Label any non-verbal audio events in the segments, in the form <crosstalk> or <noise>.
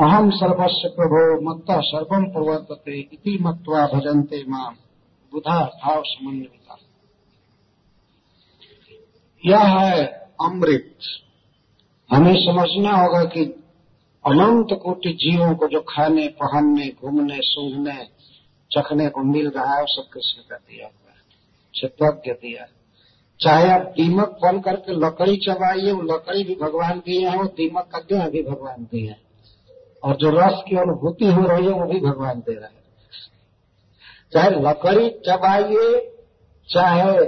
अहम सर्वस्व प्रभो मत्त सर्वम प्रवर्तते इति मत्वा भजन्ते माम। बुधा भाव समन्विता। यह है अमृत। हमें समझना होगा कि अनंत कोटि जीवों को जो खाने, पहनने, घूमने, सूंघने, चखने को मिल रहा है सब कृष्ण का दिया हुआ है। क्षेत्रज्ञ दिया चाहे आप दीमक बन करके लकड़ी चबाइए, वो लकड़ी भी भगवान दिए हैं, वो दीमक का देह भी भगवान दिए हैं। और जो रस की अनुभूति हो रही है, वो भी भगवान दे रहे हैं। चाहे लकड़ी चबाइए, चाहे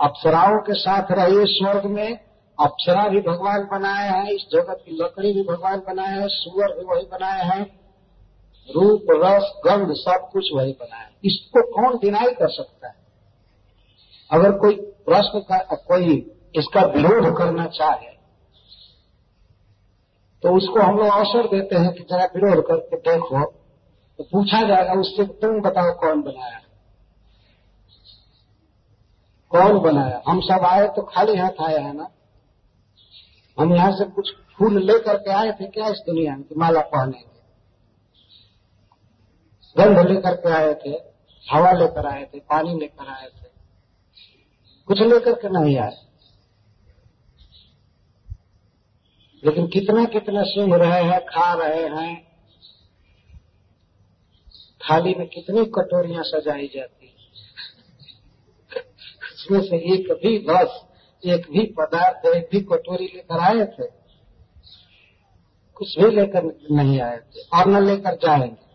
अप्सराओं के साथ रहिए स्वर्ग में, अप्सरा भी भगवान बनाए हैं, इस जगत की लकड़ी भी भगवान बनाए हैं, सुअर भी वही बनाए हैं, रूप, रस, गंध, सब कुछ वही बनाया है। इसको कौन डिनाई कर सकता है? अगर कोई प्रश्न का, कोई इसका विरोध करना चाहे तो उसको हम लोग अवसर देते हैं कि जरा विरोध करके देखो। तो पूछा जाएगा उससे तुम बताओ कौन बनाया? कौन बनाया? हम सब आए तो खाली हाथ आए, हैं ना? हम यहाँ से कुछ फूल लेकर के आए थे क्या इस दुनिया में माला पहनेंगे? गंध लेकर के आए थे, हवा लेकर आए थे, पानी लेकर आए थे। कुछ लेकर के नहीं आए। लेकिन कितना कितना सुन रहे हैं, खा रहे हैं, थाली में कितनी कटोरियाँ सजाई जाती उसमें से एक भी बस, एक भी पदार्थ, एक भी कटोरी लेकर आए थे। कुछ भी लेकर नहीं आए थे, और न लेकर जाएँगे।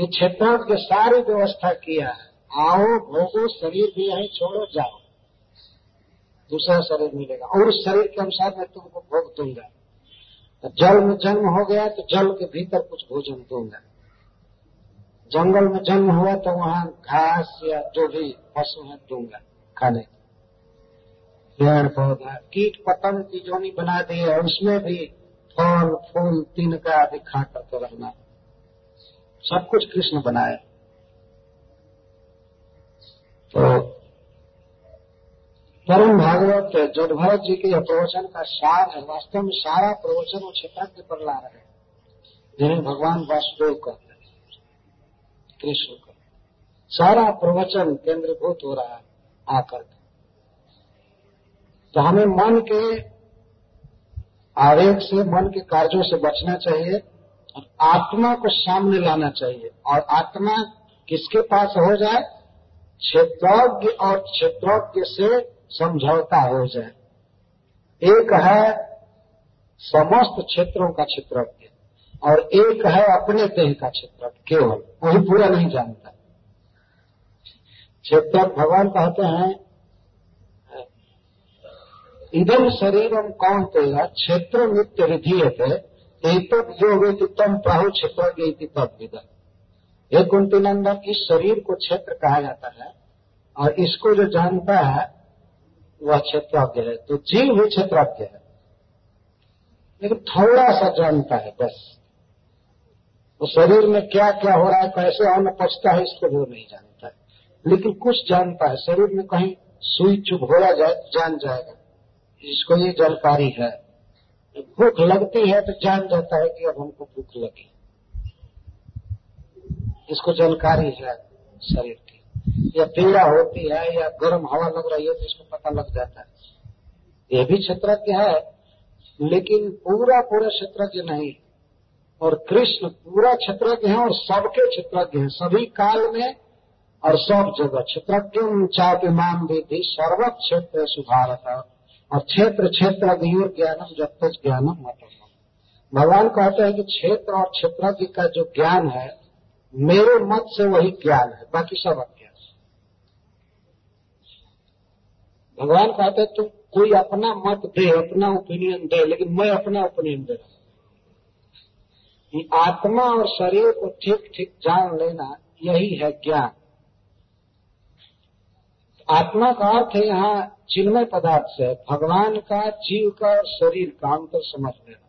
ये क्षेत्रों के सारी व्यवस्था किया है। आओ, भोगो, शरीर भी यही छोड़ो, जाओ। दूसरा शरीर मिलेगा। और उस शरीर के अनुसार मैं तुमको भोग दूँगा। तो जल में जन्म हो गया तो जल के भीतर कुछ भोजन दूँगा। जंगल में जन्म हुआ तो वहाँ घास या जो भी पशु है दूँगा खाने। पेड़ पौधा, कीट पतंग की जोनी बना दी है उसमें भी फल, फूल तीन का आदि खा करके रहना। सब कुछ कृष्ण बनाए। तो परम भागवत जडभरत जी के प्रवचन का सार है। वास्तव में सारा प्रवचन वो क्षेत्र पर ला रहे हैं, जिन्हें भगवान वासुदेव कहते हैं, कृष्ण का। सारा प्रवचन केंद्रभूत हो रहा है, आकर के। तो हमें मन के आवेग से, मन के कार्यों से बचना चाहिए और आत्मा को सामने लाना चाहिए। और आत्मा किसके पास हो जाए? क्षेत्रज्ञ और क्षेत्रज्ञ से समझौता हो जाए। एक है समस्त क्षेत्रों का क्षेत्रज्ञ और एक है अपने देह का क्षेत्र केवल। वही पूरा नहीं जानता। क्षेत्र भगवान कहते हैं इदम शरीरम कौन तेगा क्षेत्र नित्य विधीयते एक योग तम प्राहु क्षेत्र तब विदन हे कुंती नंदन इस शरीर को क्षेत्र कहा जाता है और इसको जो जानता है वह क्षेत्रज्ञ है तो जीव भी क्षेत्रज्ञ है। लेकिन थोड़ा सा जानता है, बस। तो शरीर में क्या क्या हो रहा है, कैसे अन्न पचता है, इसको वो नहीं जानता है। लेकिन कुछ जानता है, शरीर में कहीं सुई चुप हो जाए, जान जाएगा। इसको ये जानकारी है। भूख लगती है तो जान जाता है कि अब हमको भूख लगी। इसको जानकारी है शरीर या पीड़ा होती है या गर्म हवा लग रही है तो इसको पता लग जाता है। ये भी क्षेत्रज्ञ है, लेकिन पूरा पूरा क्षेत्रज्ञ नहीं। और कृष्ण पूरा क्षेत्रज्ञ है और सबके क्षेत्रज्ञ हैं। सभी काल में और सब जगह। क्षेत्रज्ञ मान विधि सर्व क्षेत्र सुधारत और क्षेत्र क्षेत्र ज्ञानम, जब तक ज्ञानम मतलब भगवान कहते हैं कि क्षेत्र और क्षेत्रज्ञ का जो ज्ञान है, मेरे मत से वही ज्ञान है। बाकी सब भगवान कहते तुम कोई अपना मत दे, अपना ओपिनियन दे, लेकिन मैं अपना ओपिनियन दे रहा हूँ। आत्मा और शरीर को ठीक ठीक जान लेना यही है ज्ञान। आत्मा का अर्थ है यहाँ चिन्मय पदार्थ से, भगवान का जीव का और शरीर का अंतर समझ लेना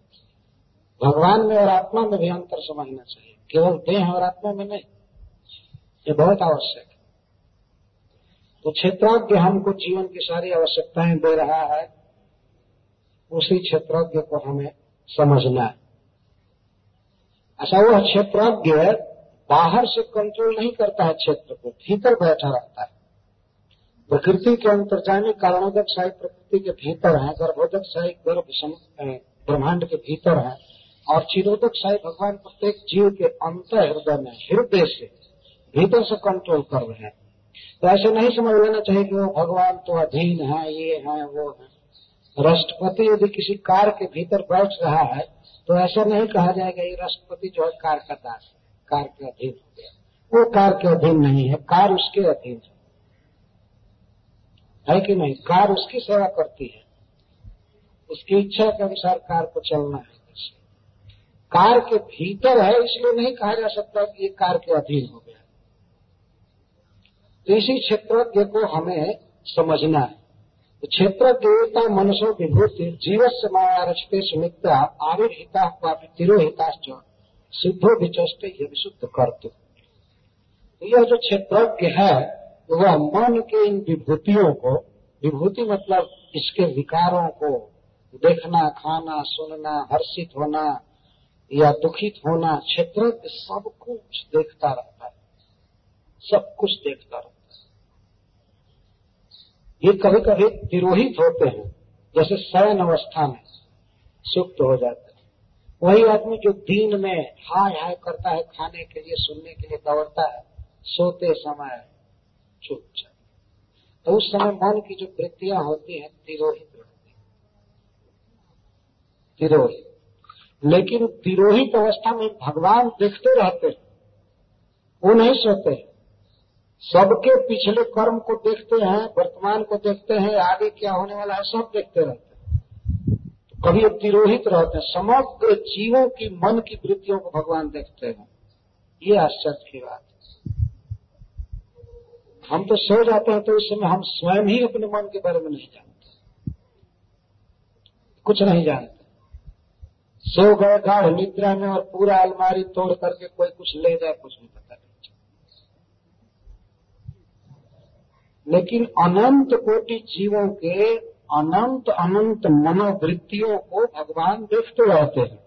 भगवान में और आत्मा में भी अंतर समझना चाहिए, केवल देह और आत्मा में नहीं, ये बहुत आवश्यक तो क्षेत्रज्ञ हमको जीवन की सारी आवश्यकताएँ दे रहा है। उसी क्षेत्रज्ञ को हमें समझना है। अच्छा वह क्षेत्रज्ञ बाहर से कंट्रोल नहीं करता है क्षेत्र को, भीतर बैठा रहता है। प्रकृति के अंतर्जामी कारणोदक साई प्रकृति के भीतर है गर्भोदक साई गर्भ ब्रह्मांड के भीतर है। और चिरोदक साई भगवान प्रत्येक जीव के अंत हृदय में, हृदय से, भीतर से कंट्रोल कर रहे हैं। तो ऐसे नहीं समझ लेना चाहिए कि वो भगवान तो अधीन है, ये है, वो है। राष्ट्रपति यदि किसी कार के भीतर बैठ रहा है तो ऐसा नहीं कहा जाएगा, ये राष्ट्रपति जो है कार का दास है कार के अधीन हो गया। वो कार के अधीन नहीं है कार उसके अधीन है। है कि नहीं? कार उसकी सेवा करती है। उसकी इच्छा के अनुसार कार को चलना है। कार के भीतर है, इसलिए नहीं कहा जा सकता कि ये कार के अधीन हो गया। इसी क्षेत्रज्ञ को हमें समझना है। तो क्षेत्र देवता मनुष्य विभूति जीवस से माया रचते सुमित्रा, आविर्हिता वापि तिरोहिता सिद्धो विचष्ट ये विशुद्ध करते यह जो क्षेत्रज्ञ है, वह मन के इन विभूतियों को, विभूति मतलब इसके विकारों को देखना, खाना, सुनना, हर्षित होना या दुखित होना क्षेत्र सब कुछ देखता रहता है। सब कुछ देखता रहता है। ये कभी कभी तिरोहित होते हैं, जैसे शयन अवस्था में सुप्त हो जाते हैं। वही आदमी जो दिन में हाय हाय करता है खाने के लिए, सुनने के लिए, दौड़ता है, सोते समय चुपचाप तो उस समय मन की जो वृत्तियाँ होती हैं, तिरोहित रहती तिरोहित। लेकिन तिरोहित अवस्था में भगवान देखते रहते हैं, वो नहीं सोते सबके पिछले कर्म को देखते हैं, वर्तमान को देखते हैं, आगे क्या होने वाला है, सब देखते रहते हैं। तो कभी तिरोहित रहते हैं, समग्र जीवों की, मन की वृत्तियों को भगवान देखते हैं। ये आश्चर्य की बात है। हम तो सो जाते हैं तो उस समय हम स्वयं ही अपने मन के बारे में नहीं जानते। कुछ नहीं जानते। सो गए गाढ़ निद्रा में और पूरा अलमारी तोड़ करके कोई कुछ ले जाए, कुछ नहीं पता नहीं लेकिन अनंत कोटि जीवों के अनंत अनंत मनोवृत्तियों को भगवान देखते रहते हैं।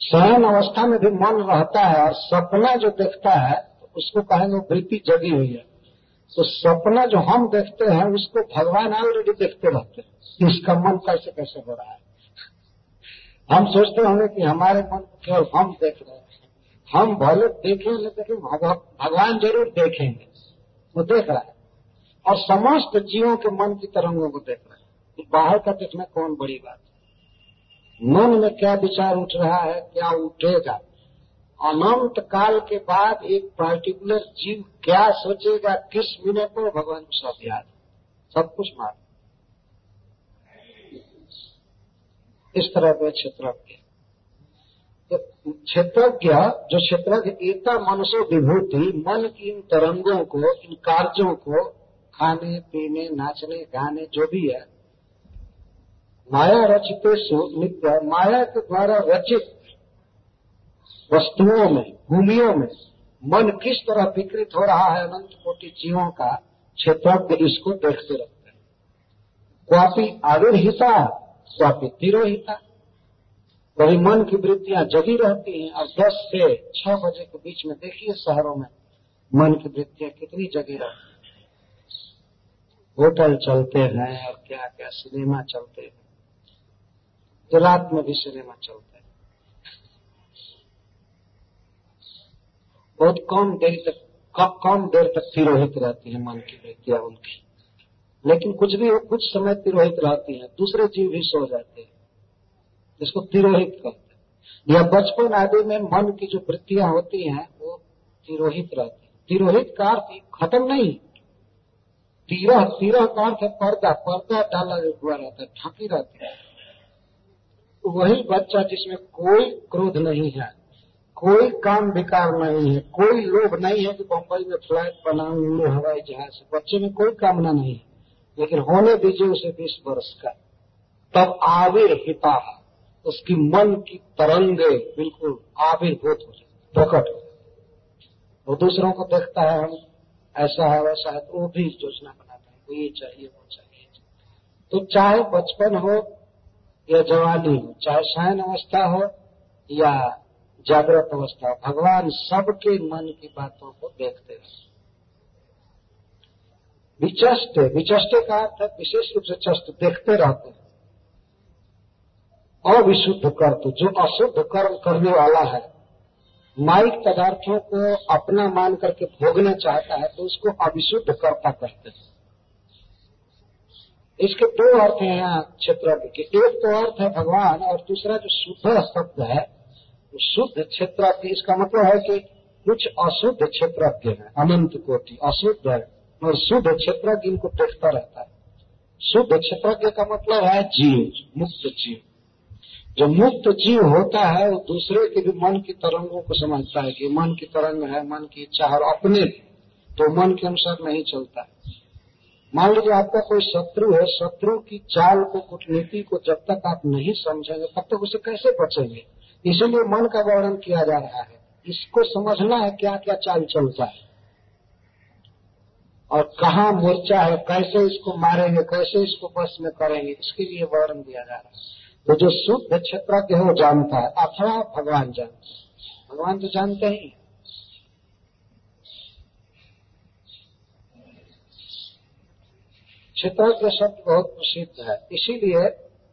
शयन अवस्था में भी मन रहता है और सपना जो देखता है, उसको कहेंगे वृत्ति जगी हुई है। तो सपना जो हम देखते हैं, उसको भगवान ऑलरेडी देखते रहते हैं। इसका मन कैसे कैसे हो रहा है? हम सोचते होंगे कि हमारे मन को केवल हम देख रहे हैं। हम भले देखें न देखें भगवान ज़रूर देखेंगे। वो देख रहा है। और समस्त जीवों के मन की तरंगों को देख रहा है। बाहर का देखना कौन बड़ी बात है? मन में क्या विचार उठ रहा है, क्या उठेगा? अनंत काल के बाद एक पर्टिकुलर जीव क्या सोचेगा, किस मिनट में भगवान को सब याद सब कुछ मार इस तरह के क्षेत्र तो क्षेत्रज्ञ, जो क्षेत्रज्ञ, एकता मनुष्य विभूति, मन की इन तरंगों को, इन कार्यों को खाने, पीने, नाचने, गाने, जो भी है, माया रचित नित्य, माया के द्वारा रचित वस्तुओं में, भूमियों में, मन किस तरह विकृत हो रहा है, अनंत कोटि जीवों का, क्षेत्रज्ञ इसको देखते रहते हैं। क्वापी आविर्हिता, क्वापी तिरोहिता। वही मन की वृत्तियाँ जगी रहती हैं और दस से छह बजे के बीच में देखिए शहरों में मन की वृत्तियाँ कितनी जगी रहती हैं। होटल चलते हैं और क्या क्या सिनेमा चलते हैं। तो रात में भी सिनेमा चलते हैं। बहुत कम देर तक कम देर तक तिरोहित रहती है मन की वृत्तियाँ उनकी। लेकिन कुछ भी, कुछ समय तिरोहित रहती है, दूसरे जीव भी सो जाते हैं। जिसको तिरोहित कहते हैं। या बचपन आदि में मन की जो वृत्तियाँ होती हैं, वो तिरोहित रहती है। तिरोहित का अर्थ खत्म नहीं। तीरह तीरह का अर्थ है पर्दा। पर्दा डाला हुआ रहता है, ढकी रहती है। वही बच्चा जिसमें कोई क्रोध नहीं है, कोई काम विकार नहीं है, कोई लोभ नहीं है कि बम्बई में फ्लैट बनाऊ उड़ो हवाई जहाज़ बच्चे में कोई कामना नहीं है। लेकिन होने दीजिए उसे बीस वर्ष का। तब आविर्हिता उसकी मन की तरंगे बिल्कुल आविर्भूत हो जाती प्रकट हो वो दूसरों को देखता है हम, ऐसा है, वैसा है तो वो भी योजना बनाता है, वो ये चाहिए, वो चाहिए। तो चाहे बचपन हो या जवानी हो, चाहे शयन अवस्था हो या जागृत अवस्था हो, भगवान सबके मन की बातों को देखते हैं विचष्ट विचष्टे का अर्थ विशेष रूप से चस्त, देखते रहते हैं। अविशुद्ध कर्त जो अशुद्ध कर्म करने वाला है, माइक पदार्थों को अपना मान करके भोगना चाहता है तो उसको अविशुद्ध कर्ता कहते हैं। इसके दो अर्थ हैं यहाँ क्षेत्र के एक तो अर्थ है भगवान और दूसरा जो शुद्ध शब्द है, वो शुद्ध क्षेत्र इसका मतलब है कि कुछ अशुद्ध क्षेत्रज्ञ है, अनंत कोटि, अशुद्ध है, और शुद्ध क्षेत्र इनको देखता रहता है। शुद्ध क्षेत्रज्ञ का मतलब है जीव, मुक्त जीव। जो मुक्त जीव होता है, वो दूसरे के भी मन की तरंगों को समझता है कि मन की तरंग है, मन की इच्छा और अपने तो मन के अनुसार नहीं चलता। है मान लीजिए आपका कोई शत्रु है, शत्रु की चाल को, कूटनीति को जब तक आप नहीं समझेंगे, तब तक उसे कैसे बचेंगे? इसीलिए मन का वर्णन किया जा रहा है। इसको समझना है क्या क्या चाल चलता है। और कहा मोर्चा है, कैसे इसको मारेंगे, कैसे इसको बस में करेंगे, इसके लिए वर्णन दिया जा रहा है। तो जो शुद्ध क्षेत्रज्ञ है, वो जानता है। अथवा भगवान जानते हैं। भगवान तो जानते ही क्षेत्रज्ञ शब्द बहुत प्रसिद्ध है। इसीलिए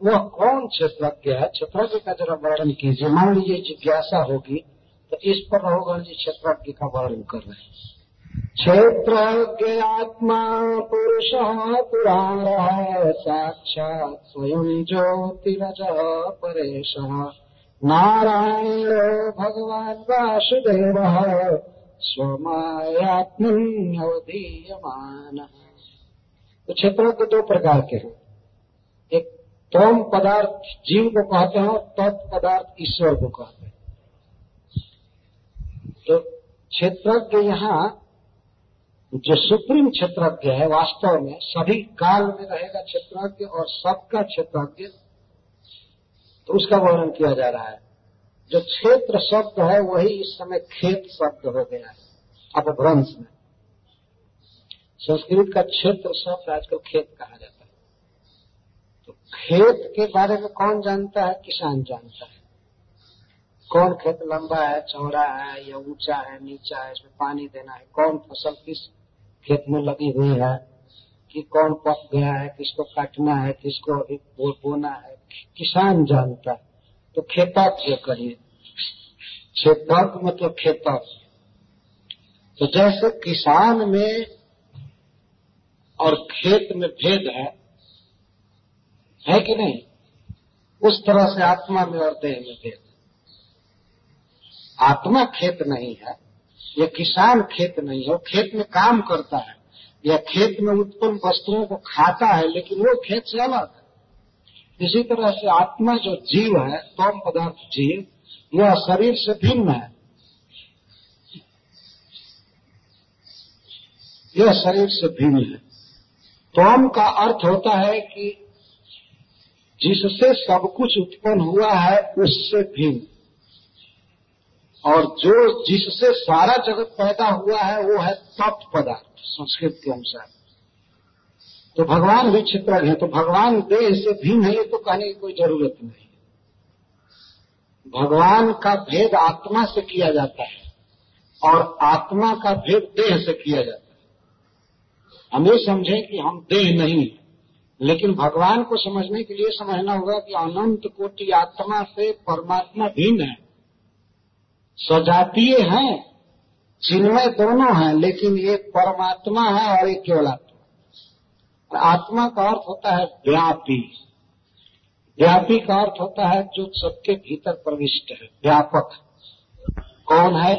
वह कौन क्षेत्रज्ञ है? क्षेत्रज्ञ का जरा वर्णन कीजिए। मान लीजिए जिज्ञासा होगी तो इस पर रघुगण जी क्षेत्रज्ञ का वर्णन कर रहे हैं। क्षेत्रज्ञ आत्मा पुरुषः पुराणः, साक्षात् स्वयं ज्योतिरजः परेशः नारायणो भगवान् वासुदेवः स्वमायात्मन्यवधीयमानः तो क्षेत्रज्ञ दो प्रकार के हैं। एक तोम पदार्थ जीव को कहते हैं और तत्पदार्थ ईश्वर को कहते हैं। तो क्षेत्रज्ञ यहाँ जो सुप्रीम क्षेत्रज्ञ है, वास्तव में सभी काल में रहेगा क्षेत्रज्ञ और सबका क्षेत्रज्ञ तो उसका वर्णन किया जा रहा है। जो क्षेत्र शब्द है, वही इस समय खेत शब्द हो गया है अपभ्रंश में। संस्कृत का क्षेत्र शब्द आजकल खेत कहा जाता है। तो खेत के बारे में कौन जानता है? किसान जानता है। कौन खेत लंबा है, चौड़ा है, या ऊँचा है, नीचा है, इसमें पानी देना है, कौन फ़सल किस खेत में लगी हुई है कि कौन पक गया है, किसको काटना है, किसको बोना है, किसान जानता है। तो से कहिए खेतक मतलब खेतक तो जैसे किसान में और खेत में भेद है है कि नहीं? उस तरह से आत्मा में और देह में भेद आत्मा खेत नहीं है ये किसान खेत नहीं है, वो खेत में काम करता है। या खेत में उत्पन्न वस्तुओं को खाता है, लेकिन वो खेत से अलग है। इसी तरह से आत्मा जो जीव है, तोम पदार्थ जीव, यह शरीर से भिन्न है। यह शरीर से भिन्न है। तोम का अर्थ होता है कि जिससे सब कुछ उत्पन्न हुआ है, उससे भिन्न। और जो जिससे सारा जगत पैदा हुआ है, वो है तत्व पदार्थ, संस्कृत के अनुसार। तो भगवान भी क्षेत्र है तो भगवान देह से भिन्न है, ये तो कहने की कोई ज़रूरत नहीं। भगवान का भेद आत्मा से किया जाता है, और आत्मा का भेद देह से किया जाता है। हम ये समझें कि हम देह नहीं है, लेकिन भगवान को समझने के लिए समझना होगा कि अनंत कोटि आत्मा से परमात्मा भिन्न है। सजातीय हैं चिन्मय दोनों हैं, लेकिन एक परमात्मा है और एक केवल आत्मा। आत्मा का अर्थ होता है व्यापी। व्यापी का अर्थ होता है जो सबके भीतर प्रविष्ट है, व्यापक। कौन है?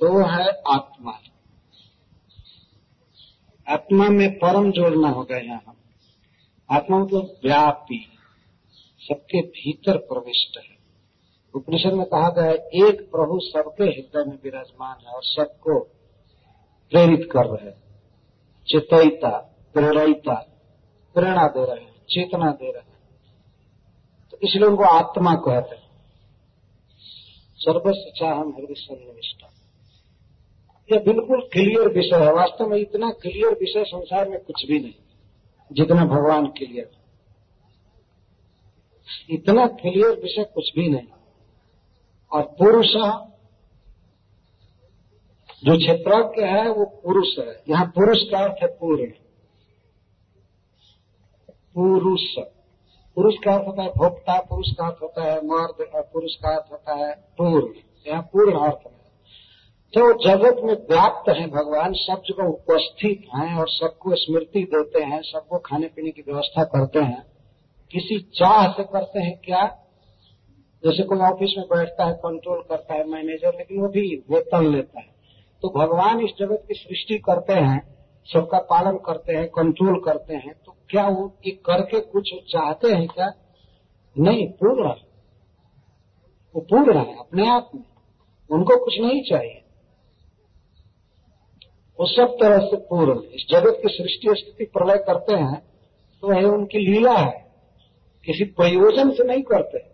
तो है आत्मा। आत्मा में परम जोड़ना होगा यहाँ। आत्मा मतलब व्यापी, सबके भीतर प्रविष्ट है। उपनिषद में कहा गया है, एक प्रभु सबके हृदय में विराजमान है और सबको प्रेरित कर रहे हैं। चेतयिता, प्रेरिता, प्रेरणा दे रहे हैं, चेतना दे रहे हैं। तो इसलिए उनको आत्मा कहते हैं। सर्वस्व हम हृदय सन्निष्ठा यह बिल्कुल क्लियर विषय है। वास्तव में इतना क्लियर विषय संसार में कुछ भी नहीं, जितना भगवान क्लियर इतना क्लियर विषय कुछ भी नहीं। और पुरुष जो क्षेत्रज्ञ है, वो पुरुष है। यहाँ पुरुष का अर्थ है पूर्ण। पुरुष। पुरुष का अर्थ होता है भोक्ता, पुरुष का अर्थ होता है मर्द पुरुष का अर्थ होता है पूर्ण। यहाँ पूर्ण अर्थ है। तो जगत में व्याप्त है भगवान, सब जगह उपस्थित हैं और सबको स्मृति देते हैं, सबको खाने पीने की व्यवस्था करते हैं। किसी चाह से करते हैं क्या? जैसे कोई ऑफ़िस में बैठता है कंट्रोल करता है मैनेजर लेकिन वो भी वेतन लेता है। तो भगवान इस जगत की सृष्टि करते हैं, सबका पालन करते हैं कंट्रोल करते हैं तो क्या वो ये करके कुछ चाहते हैं क्या? नहीं, पूर्ण है। वो पूर्ण है, अपने आप में। उनको कुछ नहीं चाहिए। वो सब तरह से पूर्ण इस जगत की सृष्टि स्थिति प्रलय करते हैं तो यह उनकी लीला है। किसी प्रयोजन से नहीं करते।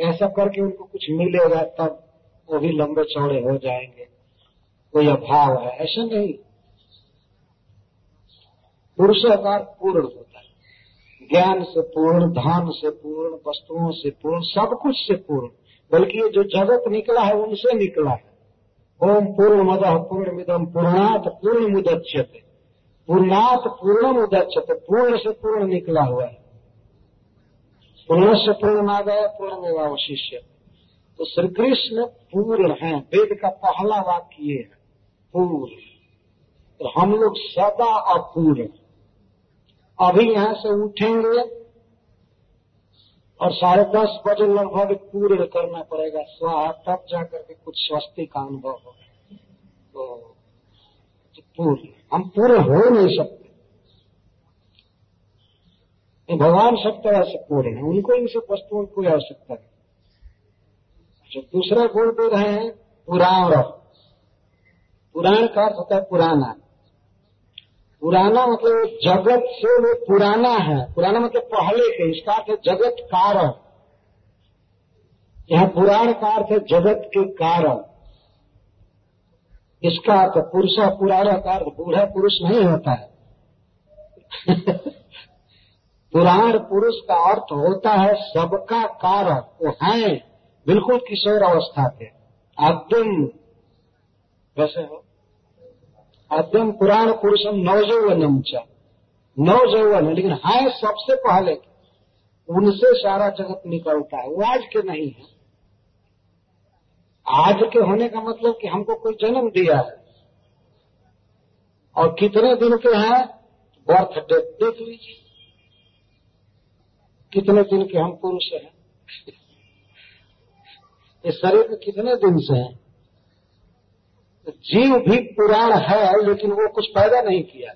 ऐसा करके उनको कुछ मिलेगा, तब वो भी लंबे चौड़े हो जाएँगे। कोई अभाव है, ऐसा नहीं। पुरुषाकार पूर्ण होता है। ज्ञान से पूर्ण, धन से पूर्ण, वस्तुओं से पूर्ण, सब कुछ से पूर्ण। बल्कि ये जो जगत निकला है, उनसे निकला है। ओम पूर्ण मद पूर्ण मिदम पूर्णात पूर्ण मुदच्छते। पूर्णात पूर्ण मुदच्छते, पूर्ण से पूर्ण निकला हुआ है। पूर्ण से पूर्ण गया पूर्ण में शिष्य। तो श्री कृष्ण पूर्ण है, वेद का पहला वाक्य ये है, पूर्ण। तो हम लोग सदा अपूर्ण अभी यहाँ से उठेंगे और साढ़े दस बजे लगभग पूर्ण करना पड़ेगा। स्वाहा, तब जाकर के कुछ स्वस्ति का अनुभव होगा। तो पूर्ण। हम पूरे हो नहीं सकते। भगवान सब तरह से पूर्ण है, उनको इन सब वस्तुओं की कोई आवश्यकता नहीं। जो दूसरा गुण दे रहे हैं, पुराण पुराण का अर्थ होता है पुराना। पुराना मतलब जगत से वो पुराना है। पुराना मतलब पहले के इसका अर्थ है जगत कारण। यह पुराण का अर्थ है जगत के कारण। इसका अर्थ पुरुषा पुराण का अर्थ, बूढ़ा पुरुष नहीं होता है। <laughs> पुराण पुरुष का अर्थ होता है सबका कारण वो है, बिल्कुल किशोर अवस्था के। आद्यम वैसे हो? आद्यम पुराण पुरुषम नवजौवनम च। नवजौवन, लेकिन है सबसे पहले। उनसे सारा जगत निकलता है। वो आज के नहीं है। आज के होने का मतलब कि हमको कोई जन्म दिया है। और कितने दिन के हैं? बर्थ डेट देख लीजिए। कितने दिन के हम पुरुष हैं? ये शरीर कितने दिन से है? जीव भी पुराण है, लेकिन वो कुछ पैदा नहीं किया।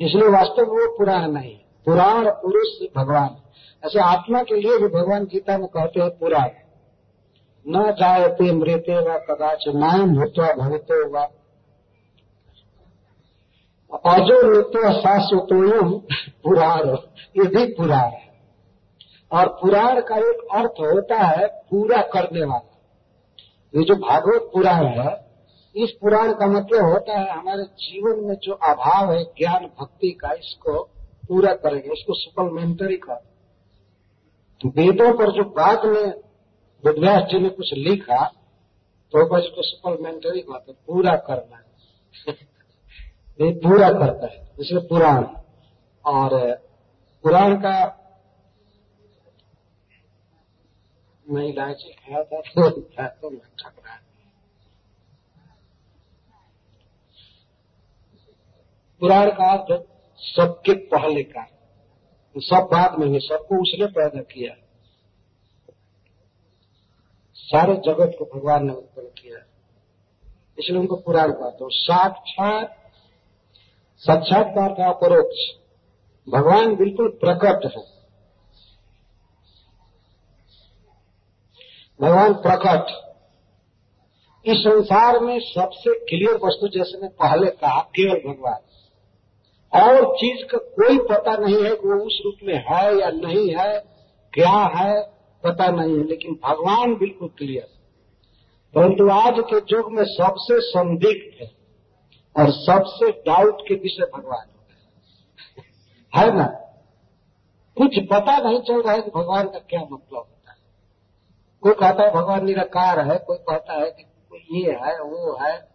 इसलिए वास्तव में वो पुराण नहीं। पुराण, पुरुष, भगवान। ऐसे आत्मा के लिए भी भगवान गीता में कहते हैं पुराण। न जायते मृत्य व कदाच नायम भूतवा भवितो व अजो मृत्यु शाश्वतोयम पुराण। ये भी पुराण है। और पुराण का एक अर्थ होता है पूरा करने वाला। ये जो भागवत पुराण है, इस पुराण का मतलब होता है हमारे जीवन में जो अभाव है, ज्ञान, भक्ति का, इसको पूरा करेंगे, इसको सप्लीमेंटरी कर तो वेदों पर जो बाद में वेदव्यास जी ने कुछ लिखा तो बस इसको सप्लीमेंटरी कहते पूरा करना है। <laughs> ये पूरा करता है इसलिए पुराण। और पुराण का मैं इलायची खाया था तो तो मैं पुराण का अर्थ सबके पहले का। सब बाद में, सबको उसने पैदा किया। सारे जगत को भगवान ने उत्पन्न किया। इसलिए उनको पुराण कहते हो। साक्षात साक्षात्कार का अपरोक्ष भगवान बिल्कुल प्रकट है। भगवान प्रकट। इस संसार में सबसे क्लियर वस्तु जैसे मैं पहले कहा, केवल भगवान। और चीज़ का कोई पता नहीं है कि वो उस रूप में है या नहीं है, क्या है, पता नहीं है, लेकिन भगवान बिल्कुल क्लियर परंतु आज के युग में सबसे संदिग्ध है। और सबसे डाउट के विषय भगवान है ना? कुछ पता नहीं चल रहा है कि भगवान का क्या मतलब होता है। कोई कहता है, भगवान निराकार है। कोई कहता है कि ये है, वो है।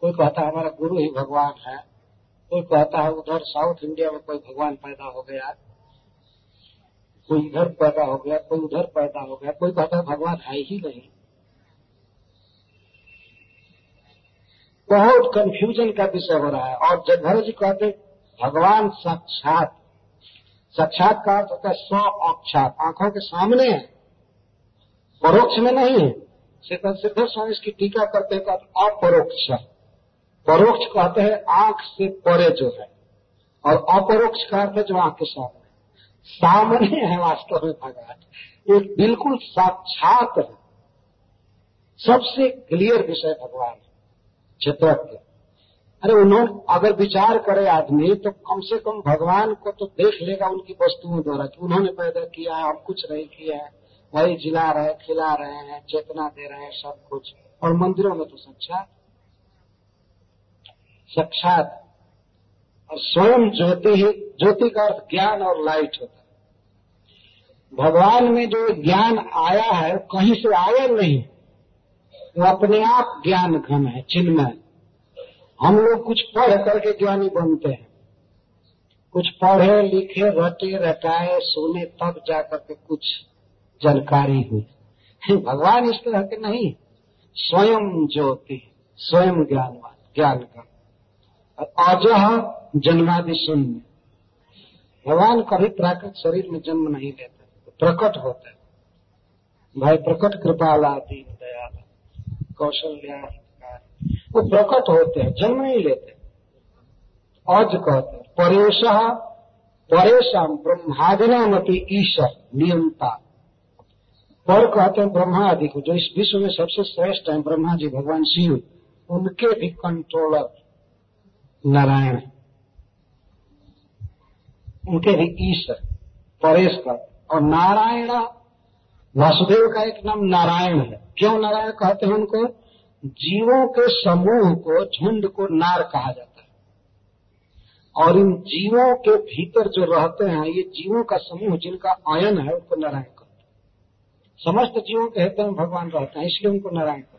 कोई कहता है, हमारा गुरु ही भगवान है। कोई कहता है, उधर साउथ इंडिया में कोई भगवान पैदा हो गया। कोई इधर पैदा हो गया, कोई उधर पैदा हो गया। कोई कहता है, भगवान है ही नहीं। बहुत कंफ्यूजन का विषय हो रहा है। और जगभर जी कहते भगवान साक्षात। साक्षात का अर्थ होता है स्व अक्षात आँखों के सामने है। परोक्ष में नहीं है। सिद्ध स्वामी इसकी टीका करते हैं अपरोक्ष। परोक्ष कहते हैं, आँख से परे जो है। और अपरोक्ष का अर्थ है जो आँख के सामने सामने है वास्तव में भगवान। एक बिल्कुल साक्षात है। सबसे क्लियर विषय भगवान है। क्षेत्रज्ञ अरे उन्होंने अगर विचार करे आदमी तो कम से कम भगवान को तो देख लेगा उनकी वस्तुओं द्वारा कि उन्होंने पैदा किया है हम कुछ नहीं किया है। वही जिला रहे, खिला रहे हैं, चेतना दे रहे हैं, सब कुछ। और मंदिरों में तो साक्षात साक्षात, और स्वयं ज्योति ही, ज्योति का अर्थ ज्ञान और लाइट होता है। भगवान में जो ज्ञान आया है कहीं से आया नहीं। वो अपने आप ज्ञान घन है, चिन्मय। हम लोग कुछ पढ़ करके ज्ञानी बनते हैं। कुछ पढ़े, लिखे, रटे, रटाए, सुने, तब जाकर के कुछ जानकारी हुई। <laughs> भगवान इस तरह के नहीं स्वयं ज्योति स्वयं ज्ञानवान ज्ञान का अजह जन्मादि शून्य। भगवान कभी प्राकृत शरीर में जन्म नहीं लेते, प्रकट होते। भाई, प्रकट कृपाला दीन दयाला। कौशल्या वो प्रकट होते हैं, जन्म नहीं लेते। अज कहते हैं, परेश, परेशान ब्रह्मादिनाम अपनी ईश्वर नियमता पर कहते हैं ब्रह्मा आदि को, जो इस विश्व में सबसे श्रेष्ठ है ब्रह्मा जी भगवान शिव, उनके भी कंट्रोलर नारायण उनके भी ईश्वर, परेश और नारायण वासुदेव का एक नाम नारायण है। क्यों नारायण कहते हैं उनको? जीवों के समूह को झुंड को नार कहा जाता है। और इन जीवों के भीतर जो रहते हैं, ये जीवों का समूह जिनका आयन है, उनको नारायण कहते हैं। समस्त जीवों के हृदय में भगवान रहते हैं, इसलिए उनको नारायण कहते हैं।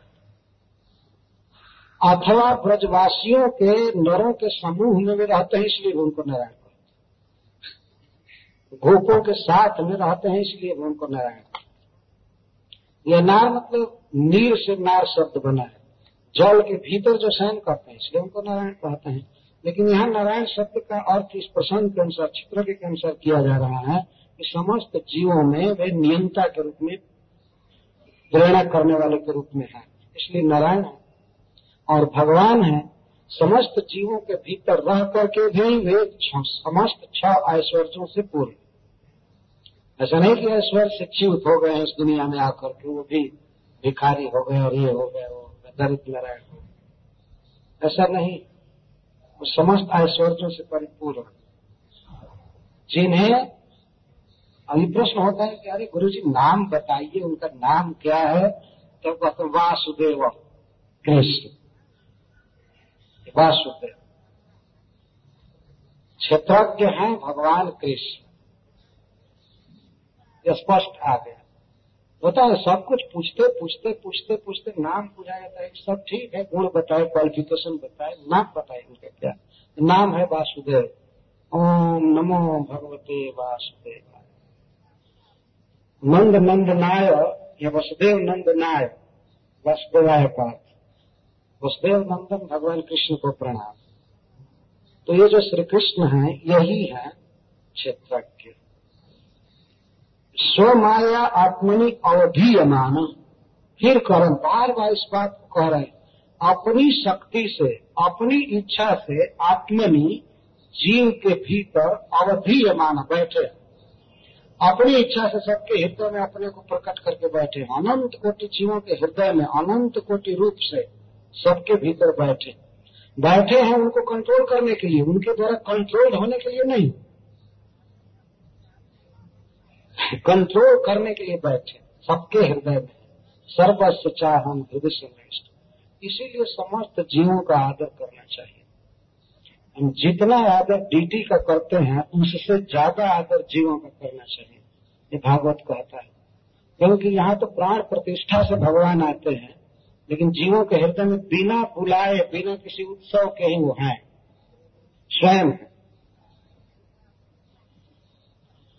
अथवा ब्रजवासियों के नरों के समूह में भी रहते हैं, इसलिए उनको नारायण कहते हैं। गोपों के साथ में रहते हैं, इसलिए उनको नारायण यह नार मतलब नीर से नार शब्द बना है। जल के भीतर जो शयन करते हैं, इसलिए उनको नारायण कहते हैं। लेकिन यहाँ नारायण शब्द का अर्थ इस प्रसंग के अनुसार, चित्र के अनुसार किया जा रहा है कि समस्त जीवों में वे नियंता के रूप में, प्रेरणा करने वाले के रूप में है। इसलिए नारायण है और भगवान है। समस्त जीवों के भीतर रह करके भी वे समस्त छह ऐश्वर्यों से पूर्ण। ऐसा नहीं कि ऐश्वर्य से हो गए इस दुनिया में आकर के, वो भी भिखारी हो गए और ये हो गए, वो दरिद्र नारायण हो। ऐसा नहीं। वो समस्त ऐश्वर्यों से परिपूर्ण जिन्हें अभी प्रश्न होता है कि अरे गुरु जी नाम बताइए, उनका नाम क्या है? तो कहते वासुदेव कृष्ण वासुदेव। क्षेत्रज्ञ हैं भगवान कृष्ण स्पष्ट आ गया। है सब कुछ पूछते पूछते पूछते पूछते नाम पूछा जाता है सब ठीक है, गुण बताए क्वालिफिकेशन बताए, नाम बताए उनका क्या? नाम है वासुदेव। ओम नमो भगवते वासुदेव नंद नंद नाय, या वसुदेव नंद नाय, वसुदेवाय पाठ वसुदेव नंदन भगवान कृष्ण को प्रणाम। तो ये जो श्री कृष्ण है, यही है क्षेत्रज्ञ। स्वमाया आत्मनि अवधीयमान। फिर करम बार बार इस बात को कह रहे हैं। अपनी शक्ति से, अपनी इच्छा से आत्मनि जीव के भीतर अवधीयमान बैठे। अपनी इच्छा से सबके हृदय में अपने को प्रकट करके बैठे। अनंत कोटि जीवों के हृदय में, अनंत कोटि रूप से सबके भीतर बैठे। बैठे हैं उनको कंट्रोल करने के लिए, उनके द्वारा कंट्रोल होने के लिए नहीं। कंट्रोल करने के लिए बैठे सबके हृदय में सर्वस्व चाह हम हृदय नष्ट। इसीलिए समस्त जीवों का आदर करना चाहिए। हम जितना आदर डीटी का करते हैं, उससे ज़्यादा आदर जीवों का करना चाहिए। ये भागवत कहता है। क्योंकि यहाँ तो प्राण प्रतिष्ठा से भगवान आते हैं, लेकिन जीवों के हृदय में बिना बुलाए, बिना किसी उत्सव के ही वो हैं। स्वयं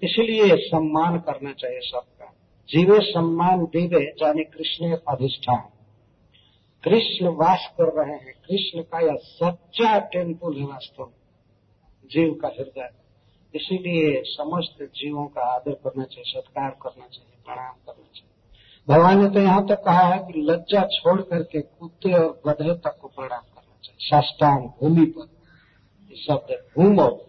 इसलिए सम्मान करना चाहिए सबका। जीवे सम्मान दीवे जाने कृष्ण अधिष्ठान। कृष्ण वास कर रहे हैं। कृष्ण का यह सच्चा टेंपल है वास्तव जीव का हृदय। इसीलिए समस्त जीवों का आदर करना चाहिए, सत्कार करना चाहिए, प्रणाम करना चाहिए। भगवान ने तो यहाँ तक कहा है कि लज्जा छोड़ करके कुत्ते और गधे तक को प्रणाम करना चाहिए। साष्टांग भूमि पर शब्द घूमो।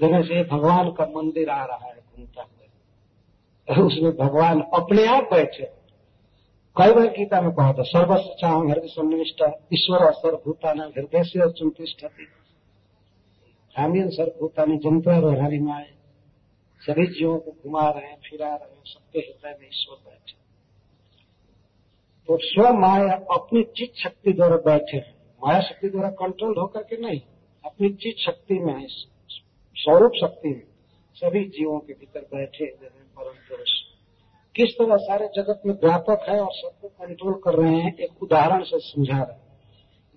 जगह से भगवान का मंदिर आ रहा है घूमता हुआ। उसमें भगवान अपने आप बैठे। कई बार गीता में कहा था, सर्वस्व चाह हृदय सन्निष्ठ ईश्वर और सर्वभूतान हृदय से अर्जुन तिष्ठती हामियन सर्वभूतानी जंतर और हरिमाए, सभी जीवों को घुमा रहे हैं फिरा रहे हैं सबके हृदय में ईश्वर बैठे। तो स्व माया अपनी चित शक्ति द्वारा बैठे हैं। माया शक्ति द्वारा कंट्रोल होकर के नहीं, अपनी चित शक्ति में है स्वरूप शक्ति में सभी जीवों के भीतर बैठे हुए हैं परम पुरुष। किस तरह सारे जगत में व्यापक है और सबको कंट्रोल कर रहे हैं, एक उदाहरण से समझा रहे हैं।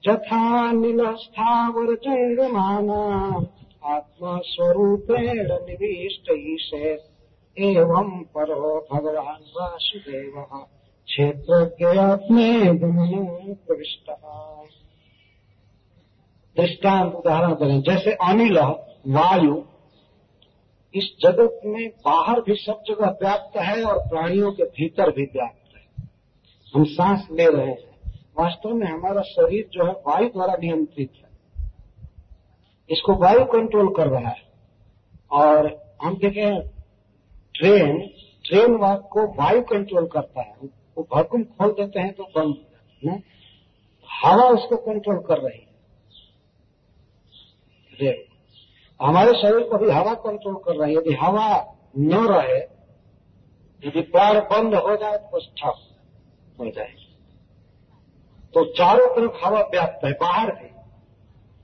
जथा नील स्थावर जंगमाना आत्मस्वरूपेण निविष्ट ईशे। एवं परो भगवान वासुदेव क्षेत्र के प्रविष्ट। दृष्टांत उदाहरण करें जैसे अनिल वायु, इस जगत में बाहर भी सब जगह व्याप्त है और प्राणियों के भीतर भी व्याप्त है। हम सांस ले रहे हैं। वास्तव में हमारा शरीर जो है वायु द्वारा नियंत्रित है। इसको वायु कंट्रोल कर रहा है। और हम देखें ट्रेन ट्रेन वाक को वायु कंट्रोल करता है। वो भरकुम खोल देते हैं तो बंद हो जाता है हवा उसको कंट्रोल कर रही है। रेल हमारे शरीर को भी हवा कंट्रोल कर रही है। यदि हवा न रहे, यदि प्राण बंद हो जाए तो ठप हो जाए तो चारों तरफ़ हवा व्याप्त है, बाहर भी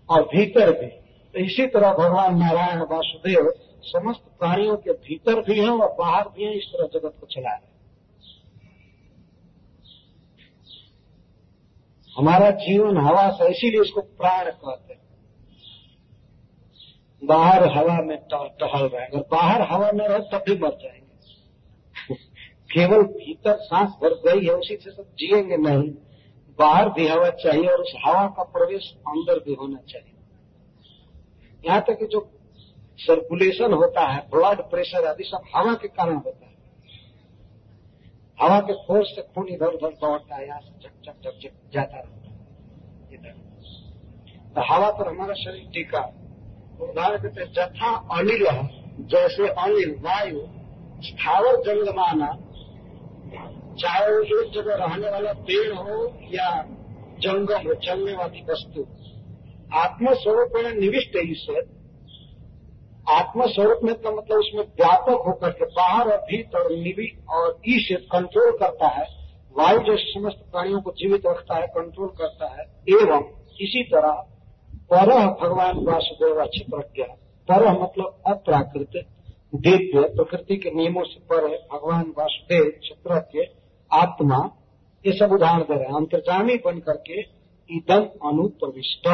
और भीतर भी। तो इसी तरह भगवान नारायण वासुदेव समस्त प्राणियों के भीतर भी हैं और बाहर भी हैं, इस तरह जगत को चला रहे हमारा जीवन हवा से इसीलिए इसको प्राण कहते हैं। बाहर हवा में टहल रहे अगर बाहर हवा में रहे तब भी मर जाएँगे। <laughs> केवल भीतर सांस भर गई है, उसी से सब जिएँगे नहीं। बाहर भी हवा चाहिए और उस हवा का प्रवेश अंदर भी होना चाहिए। यहाँ तक कि जो सर्कुलेशन होता है ब्लड प्रेशर आदि सब हवा के कारण होता है। हवा के फोर्स से खून इधर उधर दौड़ता है, यहाँ से झक झक जाता रहता है। इधर। तो हवा पर हमारा शरीर टीका उदाहरण देते जथा अनिल जैसे अनिल, वायु, स्थावर जंगमाना, चाहे वो एक जगह रहने वाला पेड़ हो या जंगल हो, चलने वाली वस्तु। आत्मस्वरूप में निविष्ट ईश्वर आत्मस्वरूप में तो मतलब उसमें व्यापक होकर के बाहर और भीतर निवि और ईश कंट्रोल करता है। वायु जो समस्त प्राणियों को जीवित रखता है कंट्रोल करता है। एवं इसी तरह पर भगवान वासुदेव अच्छी प्रज्ञा पर मतलब अप्राकृत, दिव्य प्रकृति के नियमों से पर भगवान वासुदेव क्षेत्र के आत्मा, ये सब उदाहरण दे रहे हैं। अंतर्जामी बन करके इदम अनुप्रविष्ट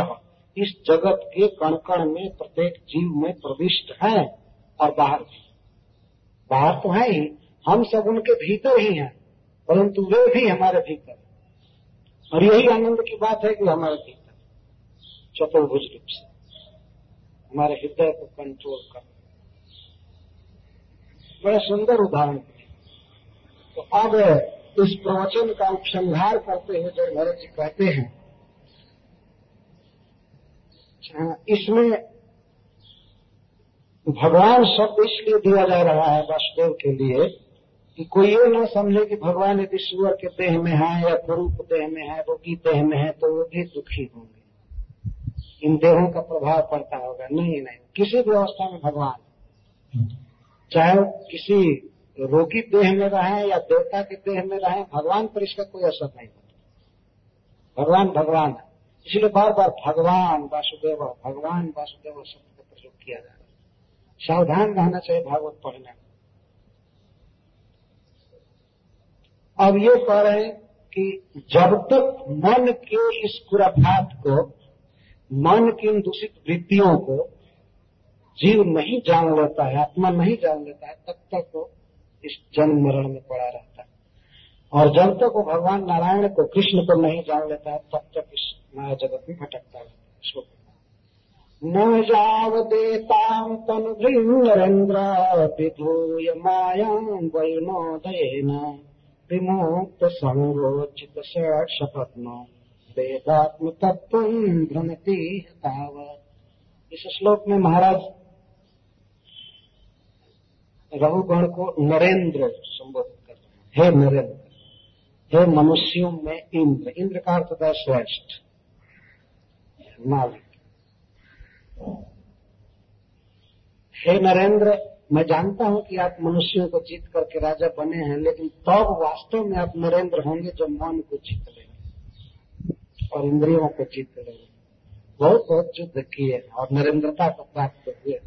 इस जगत के कण कण में, प्रत्येक जीव में प्रविष्ट है और बाहर भी। बाहर तो है ही। हम सब उनके भीतर ही हैं, परंतु वे भी हमारे भीतर और यही आनंद की बात है कि हमारे भीतर। चतुर्भुज रूप से। हमारे हृदय को कंट्रोल कर। बड़ा सुंदर उदाहरण तो अब इस प्रवचन का उपसंहार करते हुए जो भरत जी कहते हैं, इसमें भगवान शब्द इसलिए दिया जा रहा है वासुदेव के लिए कि कोई ये ना समझे कि भगवान यदि सुअर के देह में है या कुरूप देह में है, रोगी देह में है तो वो भी दुखी होंगे। इन देहों का प्रभाव पड़ता होगा। नहीं नहीं। किसी भी अवस्था में भगवान, चाहे किसी रोगी देह में रहे या देवता के देह में रहे, भगवान पर इसका कोई असर नहीं होता। भगवान भगवान है। इसलिए बार बार भगवान, वासुदेव भगवान, वासुदेव शब्द का प्रयोग किया जा रहा है। सावधान रहना चाहिए भागवत पढ़ने में। अब ये कह रहे हैं कि जब तक मन के इस कुराफात को मन की इन दूषित वृत्तियों को जीव नहीं जान लेता है, आत्मा नहीं जान लेता है, तब तक वो इस जन्म मरण में पड़ा रहता है। और जब तक वो भगवान नारायण को, कृष्ण को नहीं जान लेता है, तब तक इस माया जगत में भटकता रहता है इसको न जावदेतां तनुभृङ्गरेन्द्र विधूय मायां वैनोदयेन विमुक्तसङ्गोचित शपत्नो वेदात्म तत्व भ्रमति इस श्लोक में महाराज रघुगण को नरेंद्र संबोधित कर रहे हैं। हे नरेंद्र, हे मनुष्यों में इंद्र इंद्र का अर्थ है श्रेष्ठ। मालिक। हे नरेंद्र, मैं जानता हूँ कि आप मनुष्यों को जीत करके राजा बने हैं, लेकिन तब वास्तव में आप नरेंद्र होंगे जब मन को जीत लेंगे। और इंद्रियों को जीत लेंगे बहुत बहुत युद्ध किए और नरेंद्रता को प्राप्त हुए।